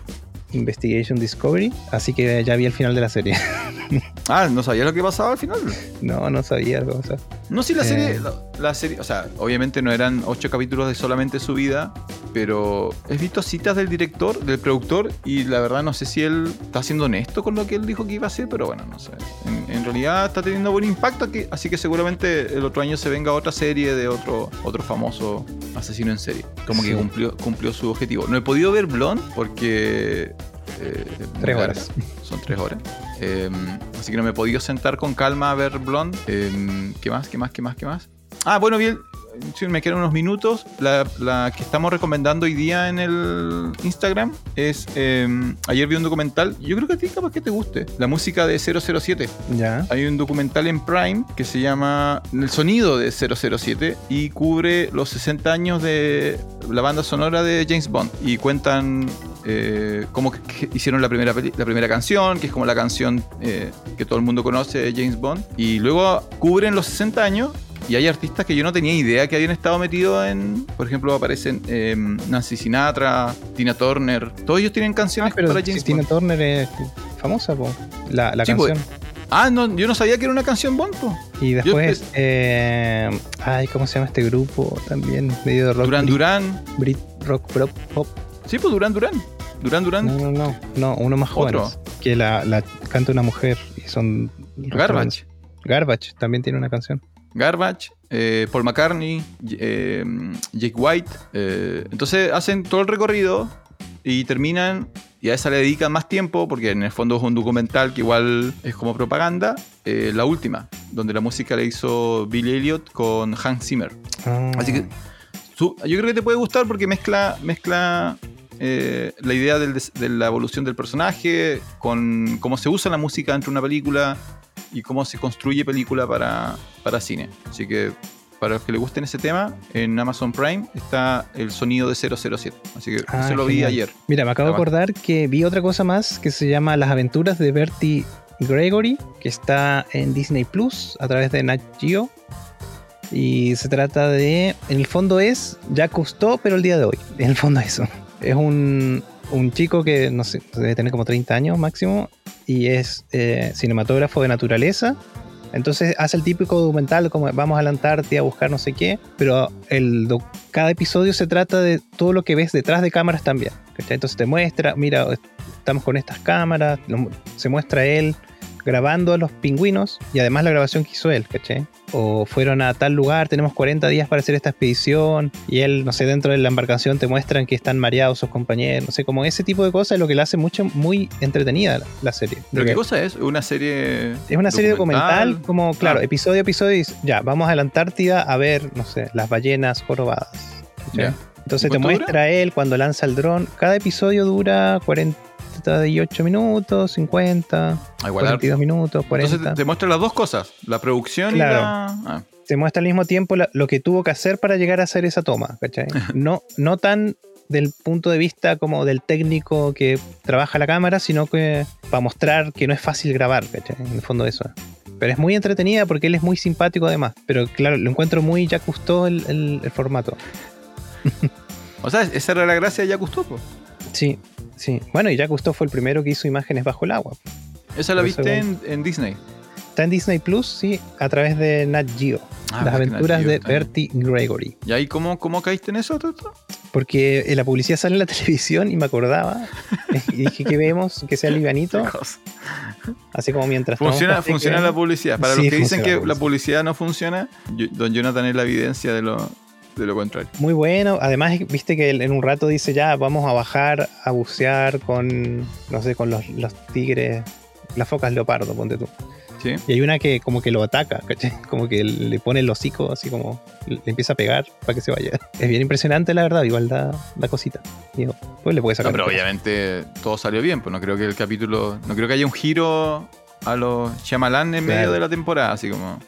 Investigation Discovery, así que ya vi el final de la serie. (laughs) (laughs) Ah, no sabía lo que pasaba al final. no, no sabía algo, o sea, No, sí, la serie, Eh. la, la serie, o sea, obviamente no eran ocho capítulos de solamente su vida, pero he visto citas del director, del productor, y la verdad no sé si él está siendo honesto con lo que él dijo que iba a hacer, pero bueno, no sé. En, en realidad está teniendo buen impacto, aquí, así que seguramente el otro año se venga otra serie de otro, otro famoso asesino en serie. Como que cumplió, cumplió su objetivo. No he podido ver Blonde porque... eh, Tres horas. Son tres horas. Eh, así que no me he podido sentar con calma a ver Blonde. Eh, ¿Qué más? ¿Qué más? ¿Qué más? ¿Qué más? Ah, bueno, bien. Me quedan unos minutos. La, la que estamos recomendando hoy día en el Instagram es. eh, ayer vi un documental. Yo creo que a ti capaz que te guste. La música de 007. ya. Hay un documental en Prime que se llama El sonido de 007 y cubre los 60 años de la banda sonora de James Bond. Y cuentan eh, cómo que- que hicieron la primera, la primera canción, que es como la canción eh, que todo el mundo conoce de James Bond. Y luego cubren los 60 años. Y hay artistas que yo no tenía idea que habían estado metidos en. Por ejemplo, aparecen eh, Nancy Sinatra, Tina Turner. Todos ellos tienen canciones Pero para si James Tina. Turner es famosa, po. La, la Sí, pues. canción. Ah, no, yo no sabía que era una canción Bond. po. Y después, Yo- eh, ay, ¿cómo se llama este grupo? También medio de rock. Duran Brit- Duran. Brit, rock, pop, pop. Sí, pues Duran Duran. Duran Duran. No, no, no, no, uno más joven. Que la, la canta una mujer y son. Garbage. Garbage también tiene una canción. Garbage. eh, Paul McCartney. eh, Jake White. eh, entonces hacen todo el recorrido y terminan. Y a esa le dedican más tiempo porque en el fondo es un documental que igual es como propaganda. la última, donde la música la hizo Billy Elliot con Hans Zimmer. Ah, Así que su- yo creo que te puede gustar porque mezcla, mezcla eh, la idea del de la evolución del personaje con cómo se usa la música dentro de una película y cómo se construye película para, para cine. Así que para los que les gusten ese tema, en Amazon Prime está el sonido de 007. Así que Ah, eso lo vi ayer. Mira, me acabo de acordar que vi otra cosa más que se llama Las aventuras de Bertie Gregory, que está en Disney Plus a través de Nat Geo. Y se trata de. En el fondo es Jacques Cousteau, pero el día de hoy. En el fondo eso. Es un, un chico que, no sé, debe tener como 30 años máximo. Y es eh, cinematógrafo de naturaleza. Entonces hace el típico documental como vamos a la Antártida a buscar no sé qué, pero el cada episodio se trata de todo lo que ves detrás de cámaras también. Entonces te muestra, mira, estamos con estas cámaras, se muestra él grabando a los pingüinos y además la grabación que hizo él, ¿caché? O fueron a tal lugar, tenemos 40 días para hacer esta expedición y él, no sé, dentro de la embarcación te muestran que están mareados sus compañeros, no sé, como ese tipo de cosas es lo que le hace mucho, muy entretenida la, la serie. ¿Pero qué que- cosa es? ¿Una serie es una serie documental, como, claro, Ah. episodio a episodio, y ya, vamos a la Antártida a ver, no sé, las ballenas jorobadas. Entonces ¿Y te muestra él cuando lanza el dron. Cada episodio dura 48 minutos, 50, Ah, igual 42 minutos, 40. Entonces te muestra las dos cosas, la producción Claro. y la... Ah, te muestra al mismo tiempo la- lo que tuvo que hacer para llegar a hacer esa toma, ¿cachai? (laughs) No, no tan del punto de vista como del técnico que trabaja la cámara, sino que para mostrar que no es fácil grabar, ¿cachai? En el fondo eso. Pero es muy entretenida porque él es muy simpático además. Pero claro, lo encuentro muy ya gustó el, el- el formato. (laughs) O sea, esa era la gracia de Cousteau, po. Sí, sí. Bueno, y ya Cousteau fue el primero que hizo imágenes bajo el agua. Esa la Por viste en, en Disney. Está en Disney Plus, sí, a través de Nat Geo. Ah, las aventuras Geo de. Bertie Gregory. ¿Y ahí cómo, cómo caíste en eso, Toto? Porque en la publicidad sale en la (laughs) televisión y me acordaba. y dije que vemos que sea livianito. (laughs) Así como mientras Funciona, funciona la publicidad. Para Sí, los que dicen que la publicidad no funciona, yo- don Jonathan es la evidencia de lo, de lo contrario. Muy bueno. Además, viste que en un rato dice ya, vamos a bajar a bucear con, no sé, con los, los tigres, las focas leopardo, ponte tú. ¿Sí? Y hay una que como que lo ataca. Como que le pone el hocico, así como le empieza a pegar para que se vaya. Es bien impresionante, la verdad, igual da, da cosita. Digo, pues le puede No, sacar. pero obviamente todo salió bien, pues no creo que el capítulo. No creo que haya un giro a los Shyamalan en Claro. medio de la temporada, así como.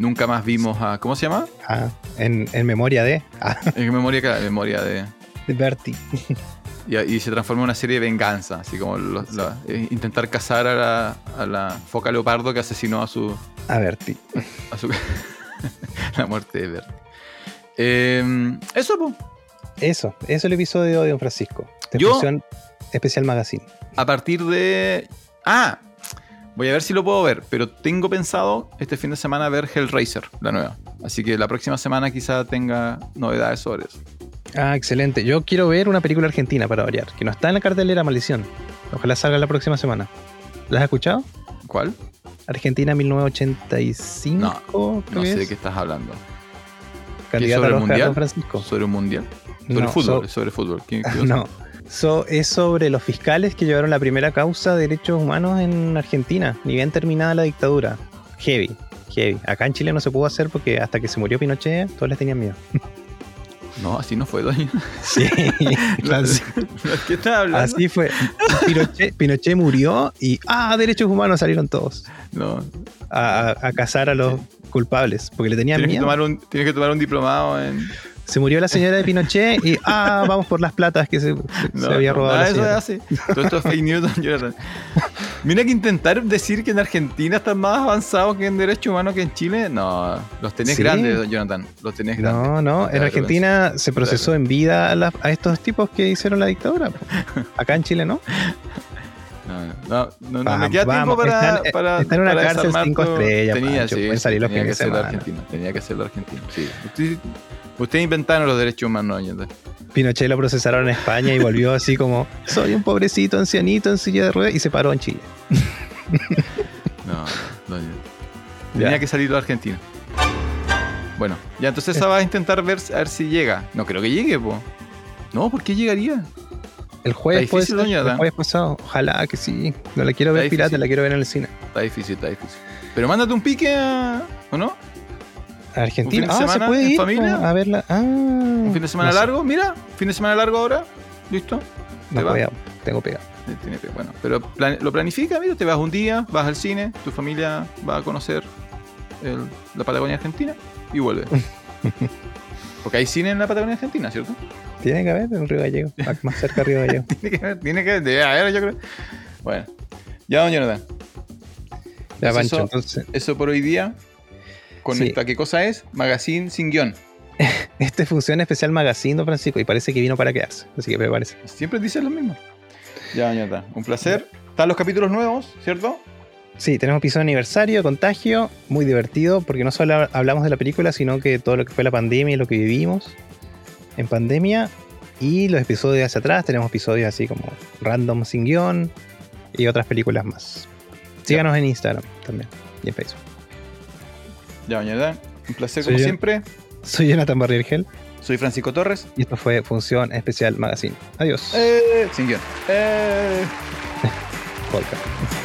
Nunca más vimos a. ¿Cómo se llama? Ah, en, en memoria de, ah, En memoria, que- memoria de. de Bertie. Y, y se transforma en una serie de venganza, así como la- eh, intentar cazar a la, a la foca leopardo que asesinó a su. A Bertie. a su (laughs) la muerte de Bert. Eh, eso, pues. Eso, eso es el episodio de Don Francisco. De Yo- Especial Magazine. A partir de. Ah, voy a ver si lo puedo ver, pero tengo pensado este fin de semana ver Hellraiser, la nueva. Así que la próxima semana quizá tenga novedades sobre eso. Ah, excelente. Yo quiero ver una película argentina para variar, que no está en la cartelera Maldición. Ojalá salga la próxima semana. ¿La has escuchado? ¿Cuál? Argentina 1985. No, No sé de qué estás hablando. Candidata sobre el mundial? ¿Sobre un mundial? Sobre No, fútbol, so- sobre fútbol. ¿Qué- (laughs) qué- no. So- es sobre los fiscales que llevaron la primera causa de derechos humanos en Argentina, ni bien terminada la dictadura. Heavy, heavy. Acá en Chile no se pudo hacer porque hasta que se murió Pinochet, todos les tenían miedo. (laughs) No, así no fue, doña. (laughs) Sí, (laughs) claro. ¿Qué estás hablando? Así fue. Pinochet, Pinochet murió y ¡ah! Derechos humanos salieron todos No. a, a- a cazar a los culpables porque le tenían Tienes que, miedo. tomar un, tienes que tomar un diplomado en. Se murió la señora de Pinochet y ¡ah! Vamos por las platas que se, No, se había no, robado. nada la eso así. Todo esto es fake news, don Jonathan. Mira que intentar decir que en Argentina están más avanzados que en derechos humanos que en Chile. No, los tenés Sí. grandes, don Jonathan. Los tenés grandes. No, no, en Argentina se procesó en vida a, la- a estos tipos que hicieron la dictadura. Acá en Chile no. No, no, no, no Vamos, me queda tiempo vamos, para, están- eh, para, en una para cárcel desarmar cinco tu- estrellas, Tenía, Pancho, sí, salir los tenía que de hacerlo semana. argentino. Tenía que hacerlo argentino. Sí. Usted- Ustedes inventaron los derechos humanos, Jonathan. Pinochet lo procesaron en España y volvió así como, soy un pobrecito ancianito en silla de ruedas y se paró en Chile. (laughs) No, no, no. Tenía que salir lo argentino. Bueno, ya entonces esa vas a intentar ver a ver si llega. No creo que llegue, po. No, ¿por qué llegaría? El jueves, Está puede ser, doña el jueves pasado, ojalá que sí. No la quiero ver Está pirata, difícil. la quiero ver en el cine. Está difícil, está difícil. Pero mándate un pique a... ¿O no? Argentina, ¿Un fin de ah, se semana puede en ir familia? a verla. Ah, Un fin de semana no sé, largo, mira. Fin de semana largo ahora. ¿Listo? No ¿Te pegado, tengo pegado. Eh, Bueno, pero plan- lo planifica, mira, te vas un día, vas al cine, tu familia va a conocer el- la Patagonia Argentina y vuelve. (laughs) Porque hay cine en la Patagonia Argentina, ¿cierto? Tiene que haber en Río Gallego, más cerca de Río Gallego. (laughs) Tiene que haber, tiene que haber, debe haber, yo creo. Bueno, ya, don Jonathan. Ya, Entonces, Pancho, eso- entonces, Eso por hoy día. Con Sí. esta, ¿qué cosa es? Magazine sin guion. (laughs) este funciona especial Magazine, don Francisco, y parece que vino para quedarse. Así que prepárese. Siempre dicen lo mismo. Ya, don Jonathan. Un placer. Están los capítulos nuevos, ¿cierto? Sí, tenemos episodio de aniversario, contagio, muy divertido, porque no solo hablamos de la película, sino que todo lo que fue la pandemia y lo que vivimos en pandemia. Y los episodios hacia atrás, tenemos episodios así como random sin guion y otras películas más. Síganos en Instagram también y en Facebook. Ya, mañana. Un placer Soy como yo. siempre. Soy Jonathan Barriergel Soy Francisco Torres. y esto fue Función Especial Magazine. Adiós. Eh, sin guion. Eh. (laughs) Podcast.